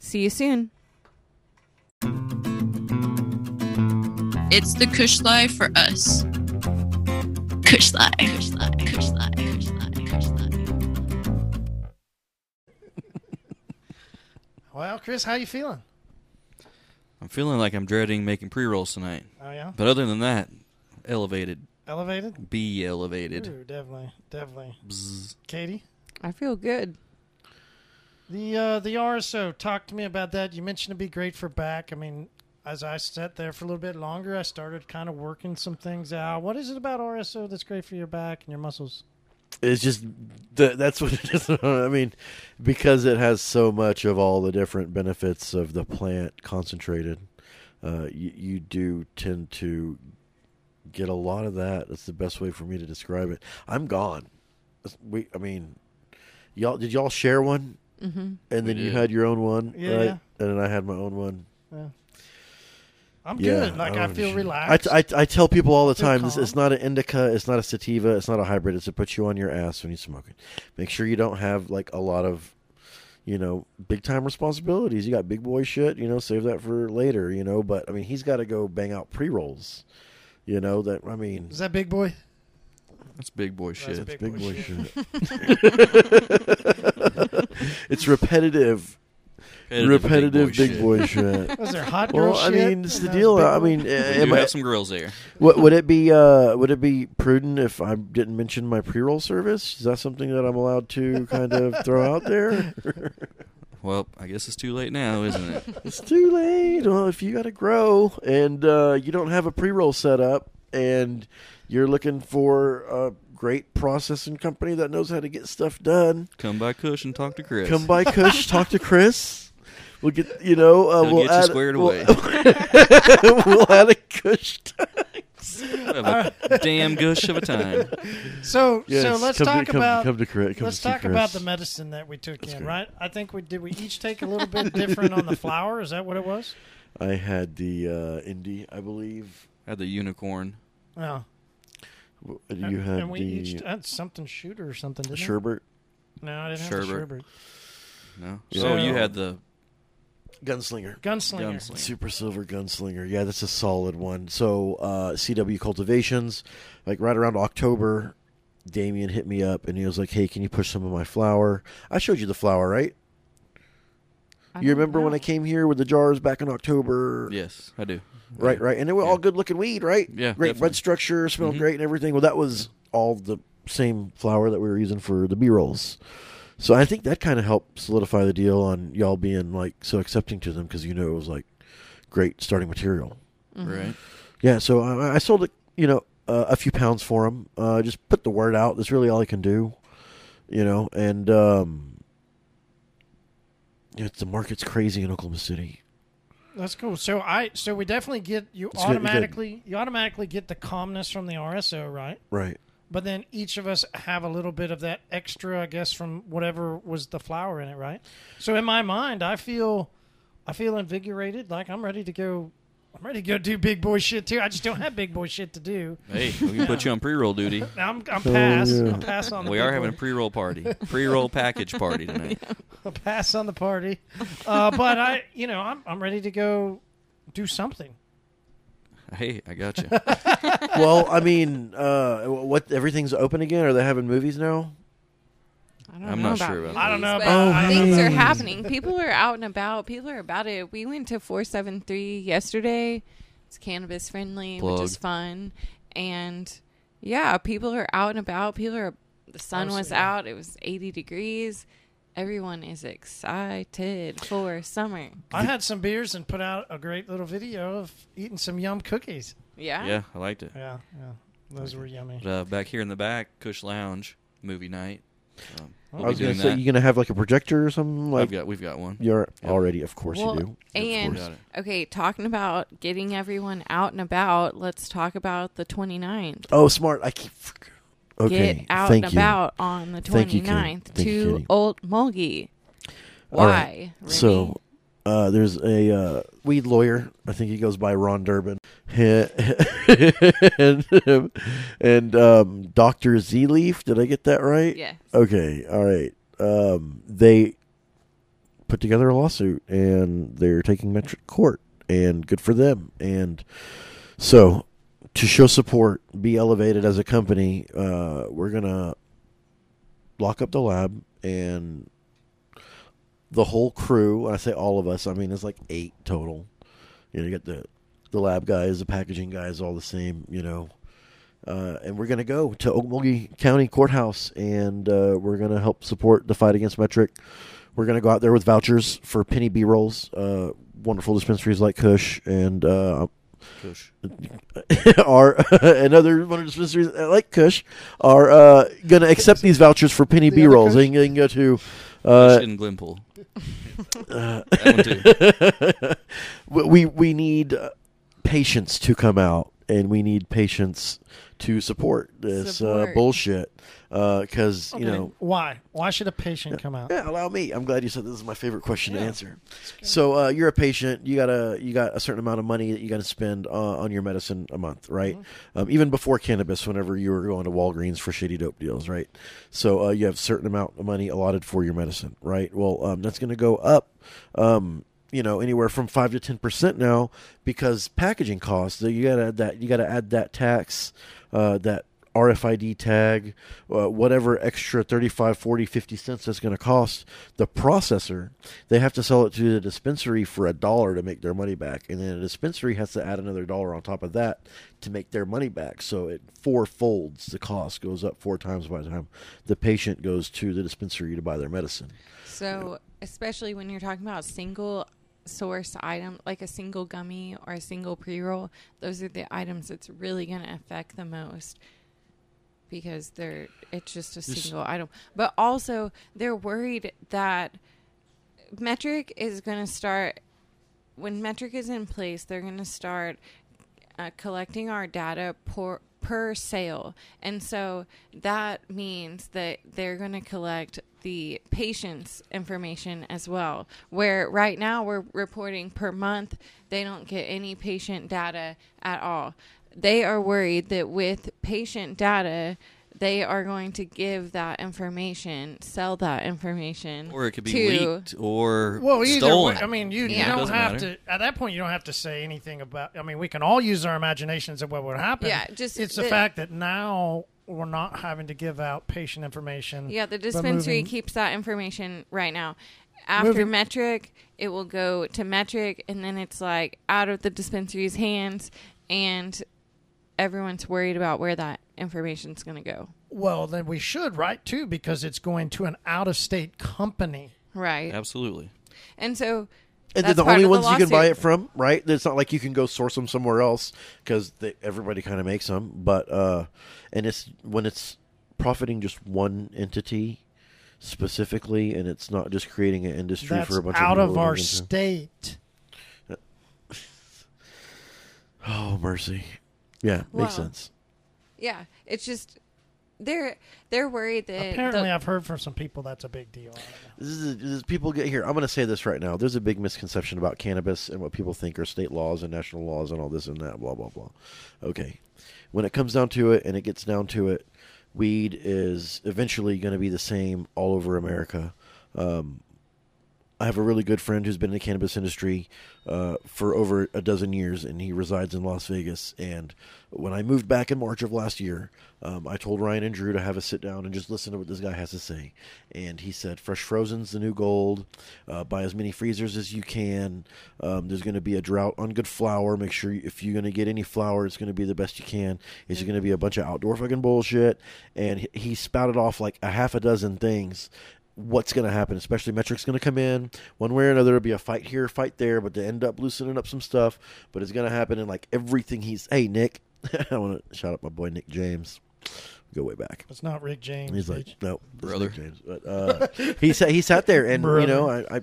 See you soon. It's the Kush Life for us. Kush. Kush Life. Kush Life. Kush Life. Kush Life. Well, Chris, how you feeling? I'm feeling like I'm dreading making pre rolls tonight. Oh yeah, But other than that, elevated. elevated. Be elevated. Ooh, definitely, definitely. Bzz. Katie, I feel good. the uh, the RSO. Talk to me about that. You mentioned it'd be great for back. I mean, as I sat there for a little bit longer, I started kind of working some things out. What is it about RSO that's great for your back and your muscles? It's just th- that's what <laughs> it is. I mean, because it has so much of all the different benefits of the plant concentrated, uh, you, you do tend to get a lot of that. That's the best way for me to describe it. I'm gone. We, I mean, y'all did y'all share one, Mm-hmm. and then you had your own one, Yeah, right? yeah. And then I had my own one. I'm Yeah, good. Like I um, I feel relaxed. I, I tell people all the Feel time, this, it's not an indica, it's not a sativa, it's not a hybrid. It's to put you on your ass when you smoke it. Make sure you don't have like a lot of, you know, big time responsibilities. You got big boy shit, you know, save that for later, you know. But I mean, he's got to go bang out pre rolls, you know. That I mean, is that big boy? That's big boy That's shit. big big boy boy shit. shit. <laughs> <laughs> it's repetitive, repetitive big shit. boy shit. Was there hot girl Well, I mean, it's the And deal. I mean, We uh, do am I- have some girls there. What would it be? Uh, would it be prudent if I didn't mention my pre-roll service? Is that something that I'm allowed to kind of throw out there? <laughs> Well, I guess it's too late now, isn't it? <laughs> it's too late. Well, if you got to grow and uh, you don't have a pre-roll set up, and you're looking for a great processing company that knows how to get stuff done, Come by Kush and talk to Chris. come by Kush, talk to <laughs> Chris. We'll get you know. Uh, we'll get you add, squared we'll- away. <laughs> we'll add a Kush. We'll have a damn gush of a time. So Yes, so let's come to- talk come- about come to Chris- come let's to talk Chris. about the medicine that we took in, good. right? I think we did. We each take a little bit different on the flower. Is that what it was? I had the uh, Indy, I believe. Had the unicorn. No. W- You had and we the each had something shooter or something. Didn't we? sherbet No, I didn't have Sherbet. the sherbet. No. Yeah. So you had the gunslinger. Gunslinger. Gunslinger. Super Silver Gunslinger. Yeah, that's a solid one. So, uh, CW Cultivations, like right around October, Damien hit me up and he was like, "Hey, can you push some of my flower?" I showed you the flower, right? I You don't remember when. I came here with the jars back in October? Yes, I do. Right, right. And they were all good looking weed, right? Yeah, Great definitely. bud structure, smelled Mhm. great and everything. Well, that was all the same flower that we were using for the B rolls. So I think that kind of helped solidify the deal on y'all being like so accepting to them because you know it was like great starting material. Mm-hmm. Right. Yeah, so I, I sold it, you know, uh, a few pounds for them. Uh, just put the word out. That's really all I can do, you know. And um, yeah, the market's crazy in Oklahoma City. That's cool. So I so we definitely get you It's good, good. automatically you automatically get the calmness from the RSO, right? Right. But then each of us have a little bit of that extra, I guess, from whatever was the flower in it, right? So in my mind, I feel I feel invigorated, like I'm ready to go I'm ready to go do big boy shit too. I just don't have big boy shit to do. Hey, we can put you on pre-roll duty. Now <laughs> I'm I'm pass. yeah. I'm pass on the We are having a pre-roll party, pre-roll package party <laughs> tonight. a pass on the party. Uh, but I you know, I'm I'm ready to go do something. Hey, I got you. <laughs> well, I mean, uh, what everything's open again? Are they having movies now? I don't know. I'm know not about sure about movies, I don't know but about- Oh, things are happening. People are out and about. People are about it. We went to 473 yesterday. It's cannabis friendly, which is fun. And yeah, people are out and about. People are the sun was Mostly, yeah. out. It was 80 degrees. Everyone is excited for summer. I had some beers and put out a great little video of eating some yum cookies. Yeah. Yeah, I liked it. Yeah, yeah. Those were yummy. But, uh, back here in the back, Kush Lounge movie night. Um, I we'll I was going to say, that. you going to have like a projector or something? Like I've got, we've got one. you're Yeah. already, of course Well, you do. And- course. Got it. Okay, talking about getting everyone out and about, let's talk about the 29th. oh, smart. I keep. Okay, Get out thank and you. about on the Thank you, 29th Thank you, to Kenny. Okmulgee. All Why? right. So, uh, there's a uh, weed lawyer. I think he goes by Ron Durbin, <laughs> and and um, Doctor Z Leaf. Did I get that right? yes. Okay, all right. Um, they put together a lawsuit and they're taking Metrc court, and good for them. And so, to show support, be elevated as a company, uh, we're gonna lock up the lab and the whole crew. I say all of us, I mean it's like eight total. You know, you got the the lab guys, the packaging guys, all the same. You know, uh, and we're to go to Okmulgee County Courthouse, and uh, we're to help support the fight against Metrc. We're to go out there with vouchers for penny B rolls, uh, wonderful dispensaries like Kush, and Cush. <laughs> are <laughs> and other wonderful dispensaries that I like Kush are uh, going to accept these vouchers for penny B rolls. Kush? They, can- they can go to. Cush Uh, in Glenpool. uh, <laughs> That one too. we we need uh, patients to come out, and we need patients to support this Uh, bullshit. Because you Okay, know, why? Why should a patient come out? yeah, allow me. I'm glad you said this is my favorite question to answer. So uh, you're a patient. You got a you got a certain amount of money that you got to spend uh, on your medicine a month, right? Mm-hmm. Um, even before cannabis, whenever you were going to Walgreens for shitty dope deals, right? So uh, you have a certain amount of money allotted for your medicine, right? Well, um, that's going to go up. Um, you know, anywhere from five to ten percent now because packaging costs. You got to add that. You got to add that tax, uh, that RFID tag, uh, whatever extra 35, 40, 50 cents that's going to cost the processor, they have to sell it to the dispensary for a dollar to make their money back. And then the dispensary has to add another dollar on top of that to make their money back. So it four folds the cost, goes up four times by the time the patient goes to the dispensary to buy their medicine. So, especially when you're talking about single source item, like a single gummy or a single pre roll, those are the items that's really going to affect the most because they're it's just a This- single item. But also, they're worried that Metrc is going to start when Metrc is in place. They're going to start uh, collecting our data per, per sale. And so that means that they're going to collect the patient's information as well. Where right now we're reporting per month, they don't get any patient data at all. They are worried that with patient data, they are going to give that information, sell that information, Or it could be to leaked or Well, either stolen. way, I mean, you, you don't Doesn't have matter. to. At that point, you don't have to say anything about. I mean, we can all use our imaginations of what would happen. Yeah, just it's the the- fact that now we're not having to give out patient information. Yeah, the dispensary moving- keeps that information right now. after Moving- Metrc, it will go to Metrc, and then it's like out of the dispensary's hands, and everyone's worried about where that information's going to go. Well, then we should, right? Too, because it's going to an out-of-state company. Right. Absolutely. And so And That's they're the only the ones you can buy it from, right? It's not like you can go source them somewhere else because everybody kind of makes them. But uh, and it's when it's profiting just one entity specifically, and it's not just creating an industry That's for a bunch out of of our into. state. <laughs> Oh mercy, yeah, makes Wow. sense. yeah, it's just they're they're worried that Apparently, the- I've heard from some people that's a big deal. I don't know. This is, this is- people get here. I'm going to say this right now. There's a big misconception about cannabis and what people think are state laws and national laws and all this and that. Blah blah blah. Okay, when it comes down to it, and it gets down to it, weed is eventually going to be the same all over America. Um, I have a really good friend who's been in the cannabis industry uh, for over a dozen years, and he resides in Las Vegas. And when I moved back in March of last year, um, I told Ryan and Drew to have a sit down and just listen to what this guy has to say. And he said, "Fresh frozen's the new gold. Uh, buy as many freezers as you can. Um, there's going to be a drought on good flower. Make sure if you're going to get any flower, it's going to be the best you can. It's going to be a bunch of outdoor fucking bullshit." And he spouted off like a half a dozen things what's going to happen, especially Metrc's going to come in one way or another. It'll be a fight here, fight there, but to end up loosening up some stuff. But it's going to happen in like everything he's. Hey, Nick, <laughs> I want to shout out my boy Nick James. Go way back. It's not Rick James. He's like, no, this Brother. Nick James. But uh, he sat, he sat there, and you know, I, I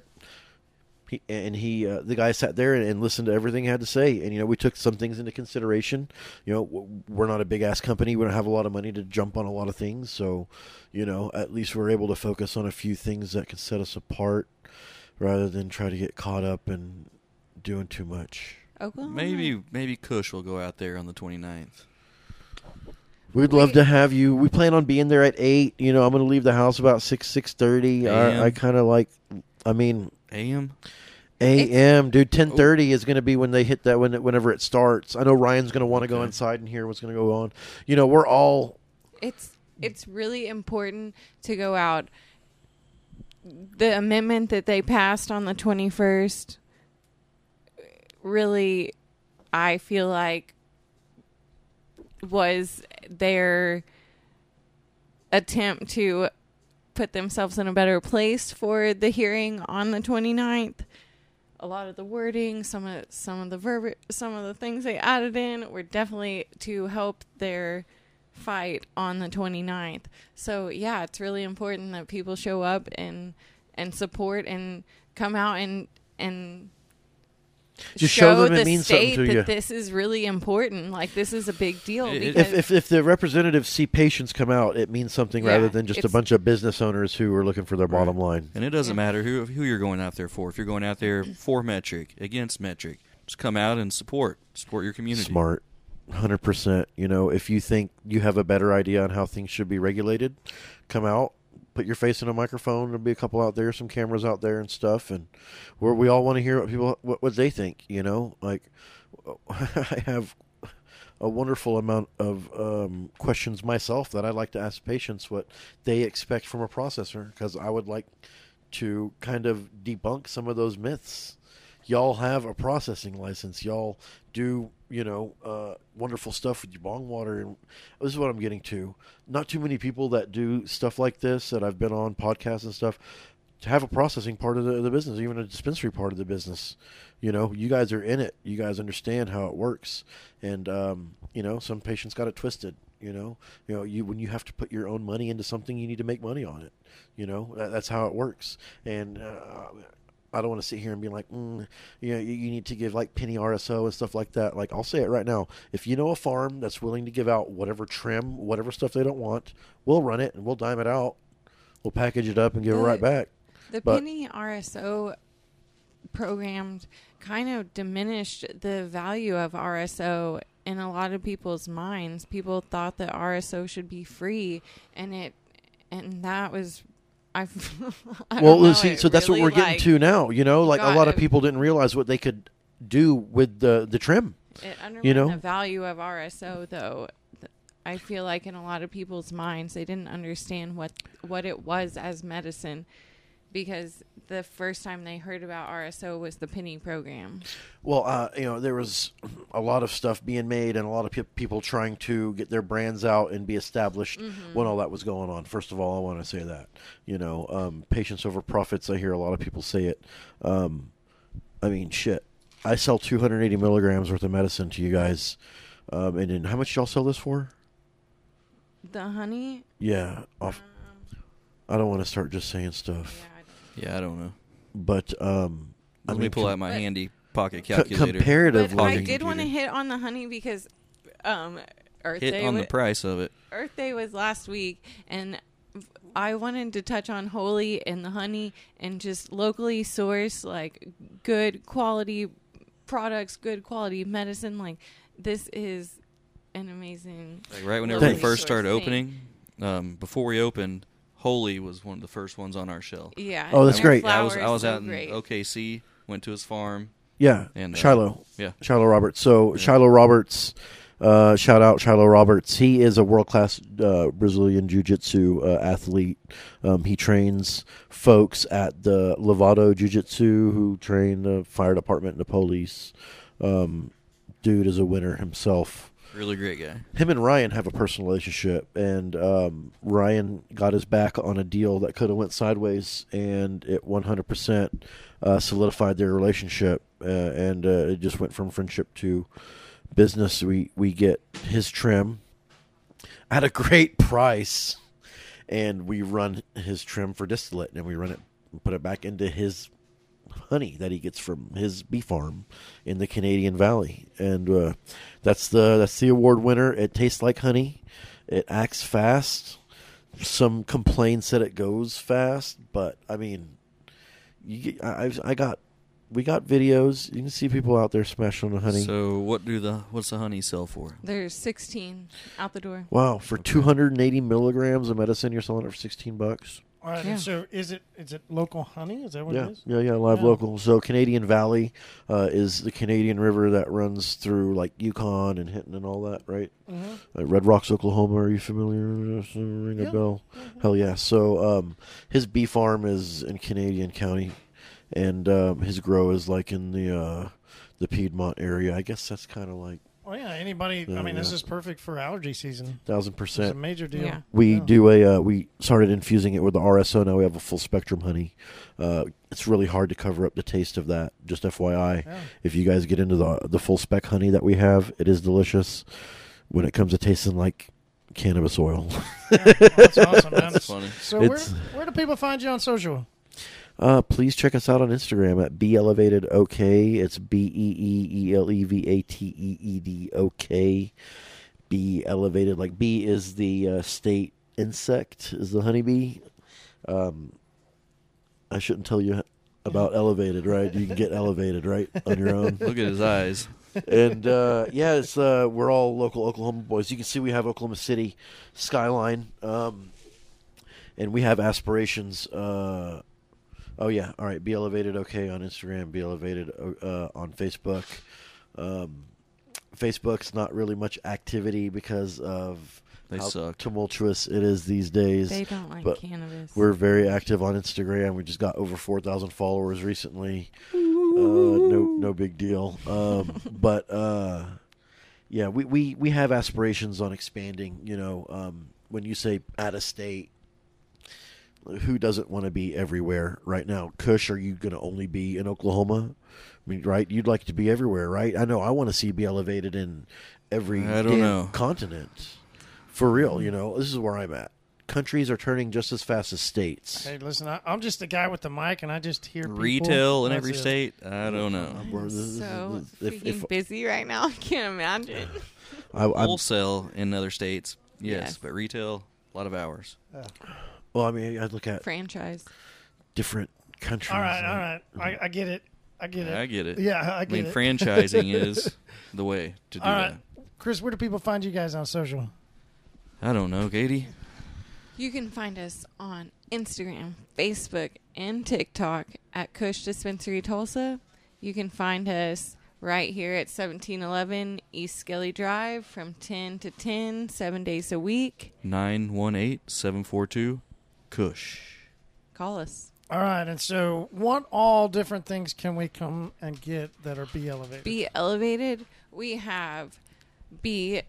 he, and he, uh, the guy sat there and, and listened to everything he had to say, and you know, we took some things into consideration. You know, we're not a big ass company; we don't have a lot of money to jump on a lot of things, so you know, at least we're able to focus on a few things that can set us apart, rather than try to get caught up in doing too much. Oklahoma. Maybe maybe Kush will go out there on the 29th. We'd love to have you. We plan on being there at eight. You know, I'm going to leave the house about six six thirty. AM. I, I kind of like. I mean, AM? A.M. dude, oh. ten thirty is going to be when they hit that when it, whenever it starts. I know Ryan's going to want to go inside and hear what's going to go on. You know, we're all it's it's really important to go out. The amendment that they passed on the 21st really I feel like was their attempt to put themselves in a better place for the hearing on the 29th. A lot of the wording, some of some of the verb, some of the things they added in were definitely to help their fight on the 29th. So, yeah, it's really important that people show up and and support and come out and and Just show them it the means something state to that you. this is really important. Like this is a big deal It- it- because if, if if the representatives see patients come out, it means something rather than just a bunch of business owners who are looking for their bottom line. And it doesn't matter who who you're going out there for. If you're going out there for Metrc, against Metrc, just come out and support. Support your community. Smart. 100%. You know, if you think you have a better idea on how things should be regulated, come out, put your face in a microphone. There'll be a couple out there, some cameras out there and stuff. And where we all want to hear what people, what, what they think, you know? Like, <laughs> I have a wonderful amount of um, questions myself that I like to ask patients what they expect from a processor because I would like to kind of debunk some of those myths. Y'all have a processing license. Y'all do, you know, uh, wonderful stuff with your bong water. And this is what I'm getting to. Not too many people that do stuff like this that I've been on podcasts and stuff to have a processing part of the, the business, even a dispensary part of the business. You know, you guys are in it. You guys understand how it works. And, um, you know, some patients got it twisted. You know, you know, you when you have to put your own money into something, you need to make money on it. You know, that, that's how it works. And uh, I don't want to sit here and be like, mm, you know, you, need to give like penny RSO and stuff like that. Like, I'll say it right now. If you know a farm that's willing to give out whatever trim, whatever stuff they don't want, we'll run it and we'll dime it out. We'll package it up and give it right back. The But- penny RSO programs kind of diminished the value of RSO in a lot of people's minds. People thought that RSO should be free, and it, and that was, I. <laughs> I well, see, so that's really, what we're getting like, to now. You know, like a lot of people didn't realize what they could do with the the trim. It undermined you know? the value of RSO, though. I feel like in a lot of people's minds, they didn't understand what what it was as medicine. Because the first time they heard about RSO was the penny program. Well, uh, you know, there was a lot of stuff being made and a lot of pe- people trying to get their brands out and be established when all that was going on. First of all, I want to say that, you know, um, patients over profits. I hear a lot of people say it. Um, I mean, shit. I sell 280 milligrams worth of medicine to you guys. Um, and then how much y'all sell this for? The honey. Yeah, off. I don't want to start just saying stuff, Yeah, Yeah, I don't know. but um, I Let mean, me pull com- out my handy pocket co- calculator. comparatively, But I did want to hit on the honey because um, Earth Hit Day on wa- the price of it. Earth Day was last week, and I wanted to touch on holy and the honey and just locally sourced like good quality products, good quality medicine. Like this is an amazing. Like right whenever Thanks. we first started Thing. opening, um, before we opened, Holy was one of the first ones on our shelf. Yeah. Oh, that's and great. I was I is was so out in great. OKC, went to his farm. Yeah, And, uh, Shiloh. Yeah, Shiloh Roberts. So Yeah. Shiloh Roberts, uh, shout out Shiloh Roberts. He is a world class uh, Brazilian Jiu Jitsu uh, athlete. Um, he trains folks at the Lovato Jiu Jitsu who train the fire department and the police. Um, dude is a winner himself. Really great guy. Him and Ryan have a personal relationship, and um, Ryan got his back on a deal that could have went sideways, and it 100% uh, solidified their relationship, uh, and uh, it just went from friendship to business. We we get his trim at a great <laughs> price, and we run his trim for distillate, and we run it, put it back into his honey that he gets from his bee farm in the Canadian Valley, and uh, that's the that's the award winner. It tastes like honey. It acts fast. Some complaints that it goes fast, but I mean, you I I've- I got we got videos. You can see people out there smashing the honey. So what do the what's the honey sell for? There's 16 out the door. wow, for 280 milligrams of medicine, you're selling it for 16 bucks. All right. Yeah. So is it is it local honey? Is that what Yeah, it is? yeah, yeah. Live Yeah. local. So Canadian Valley uh, is the Canadian River that runs through like Yukon and Hinton and all that, right? Mhm. Uh, Red Rocks, Oklahoma. Are you familiar? Does it Ring a Yeah. bell? Hell yeah. So um, his bee farm is in Canadian County, and um, his grow is like in the uh, the Piedmont area. I guess that's kind of like Oh yeah. Anybody? Yeah, I mean, this is perfect for allergy season. thousand It's a percent. major deal. Yeah. We Yeah. do a uh, we started infusing it with the RSO. Now we have a full spectrum honey. Uh, it's really hard to cover up the taste of that. Just FYI, Yeah. if you guys get into the the full spec honey that we have, it is delicious. When it comes to tasting like cannabis oil, Yeah. <laughs> That's awesome, man. That's funny. So where, where do people find you on social? Uh, please check us out on Instagram at B Elevated OK. It's B E E E L E V A T E E D O K. Bee elevated, like bee is the uh, state insect, is the honeybee. Um, I shouldn't tell you about elevated, right? You can get elevated, right, on your own. Look at his eyes. and uh, yeah, it's uh, we're all local Oklahoma boys. You can see we have Oklahoma City skyline, um, and we have aspirations. Uh, oh yeah, all right. Be elevated, okay, on Instagram. Be elevated uh, on Facebook. Um, Facebook's not really much activity because of They how suck. tumultuous it is these days. They don't like but cannabis. We're very active on Instagram. We just got over four thousand followers recently. Uh, no, no big deal. Um, <laughs> but uh, yeah, we, we we have aspirations on expanding. You know, um, when you say out of state, who doesn't want to be everywhere right now? Kush, are you going to only be in Oklahoma? I mean, right? You'd like to be everywhere, right? I know. I want to see you be elevated in every I don't damn know. continent. For real, you know, this is where I'm at. Countries are turning just as fast as states. Hey, listen, I, I'm just the guy with the mic, and I just hear people. Retail in That's every it. state? I don't know. I'm so if- if- busy right now. <laughs> I can't imagine. I, I'm, Wholesale in other states, yes, Yes. but retail, a lot of hours. Well, I mean, I look at Franchise. different countries. All right, all like- right. I, I get it. I get it. I get it. Yeah, I I mean, it. <laughs> franchising is the way to do All that. Chris, where do people find you guys on social? I don't know, Katie. You can find us on Instagram, Facebook, and TikTok at Kush Dispensary Tulsa. You can find us right here at 1711 East Skelly Drive from 10 to 10, seven days a week. 918 742 Kush. Call us. All right, and so what all different things can we come and get that are B elevated? Be elevated. We have B.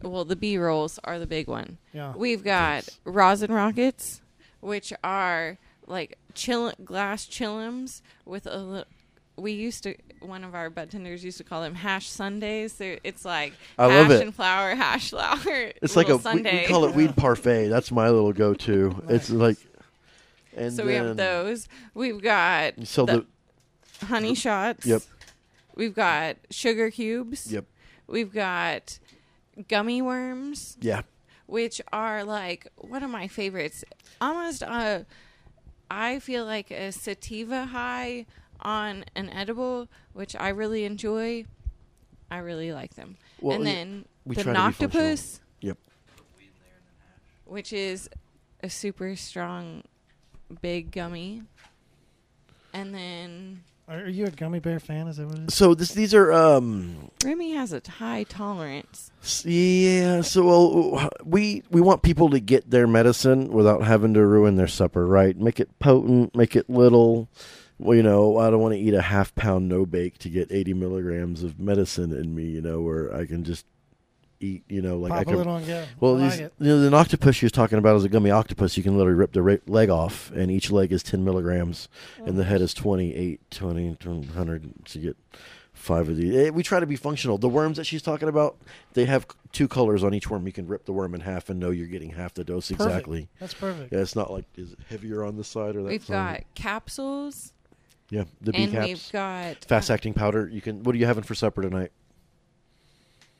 Well, the B rolls are the big one. Yeah. We've got rosin rockets, which are like chill glass chillums with a. Li- we used to one of our bartenders used to call them hash Sundays. They're, it's like I hash love it. and flower, <laughs> hash flower. It's like a we, we call it weed <laughs> parfait. That's my little go-to. It's like, and so we have then- those. We've got So the the honey shots. Yep. We've got sugar cubes. yep, We've got gummy worms, yeah. which are like one of my favorites. Almost, uh, I feel like a sativa high on an edible, which I really enjoy. I really like them. Well, and then we the try to be functional. Noctopus, Yep. which is a super strong, big gummy. And then Are you a gummy bear fan? Is that what it is? So this these are um Remy has a high tolerance. yeah. So well, we we want people to get their medicine without having to ruin their supper, right? Make it potent, make it little. Well, you know, I don't want to eat a half pound no bake to get eighty milligrams of medicine in me. You know, where I can just eat. You know, like I Pop a can. little and. Well, I these, like you know, the octopus she was talking about is a gummy octopus. You can literally rip the ra- leg off, and each leg is 10 milligrams, and the head is 28, 20, 100. So you get five of these. Eh, We try to be functional. The worms that she's talking about, they have two colors on each worm. You can rip the worm in half and know you're getting half the dose Perfect. exactly. That's perfect. Yeah, it's not like is it heavier on this side or that We've side. got capsules, yeah, the B and caps. we've got Fast acting powder. You can. What are you having for supper tonight?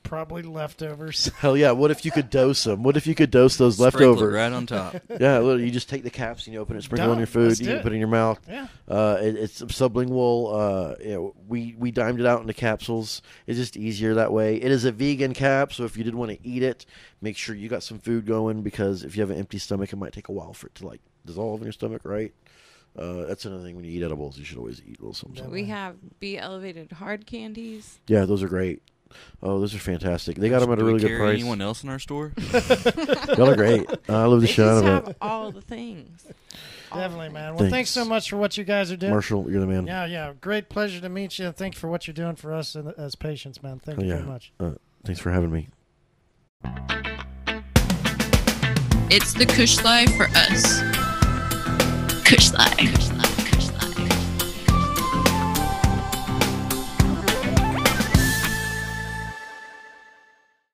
Probably leftovers. <laughs> Hell yeah! What if you could dose them? What if you could dose those Sprinkle it leftovers? right on top. <laughs> Yeah, literally, you just take the caps and you open it, sprinkle it on Done. your food, Let's you do can it. put it in your mouth. yeah. Uh, it, it's sublingual. Uh, you know, we we dimed it out into capsules. It's just easier that way. It is a vegan cap, so if you did want to eat it, make sure you got some food going because if you have an empty stomach, it might take a while for it to like dissolve in your stomach. Right. Uh, that's another thing when you eat edibles, you should always eat a little something. something. we have B elevated hard candies. Yeah, those are great. Oh, those are fantastic. They got them at a Do we really good carry price. Anyone else in our store? <laughs> Y'all are great. I love the They shit out just of have it. all the things. All the Definitely, man. Well, Thanks. thanks so much for what you guys are doing. Marshall, you're the man. Yeah, yeah. Great pleasure to meet you. Thanks for what you're doing for us and- as patients, man. Thank Oh, you yeah. very much. Uh, thanks for having me. It's the Kush Life for us. Push Lie.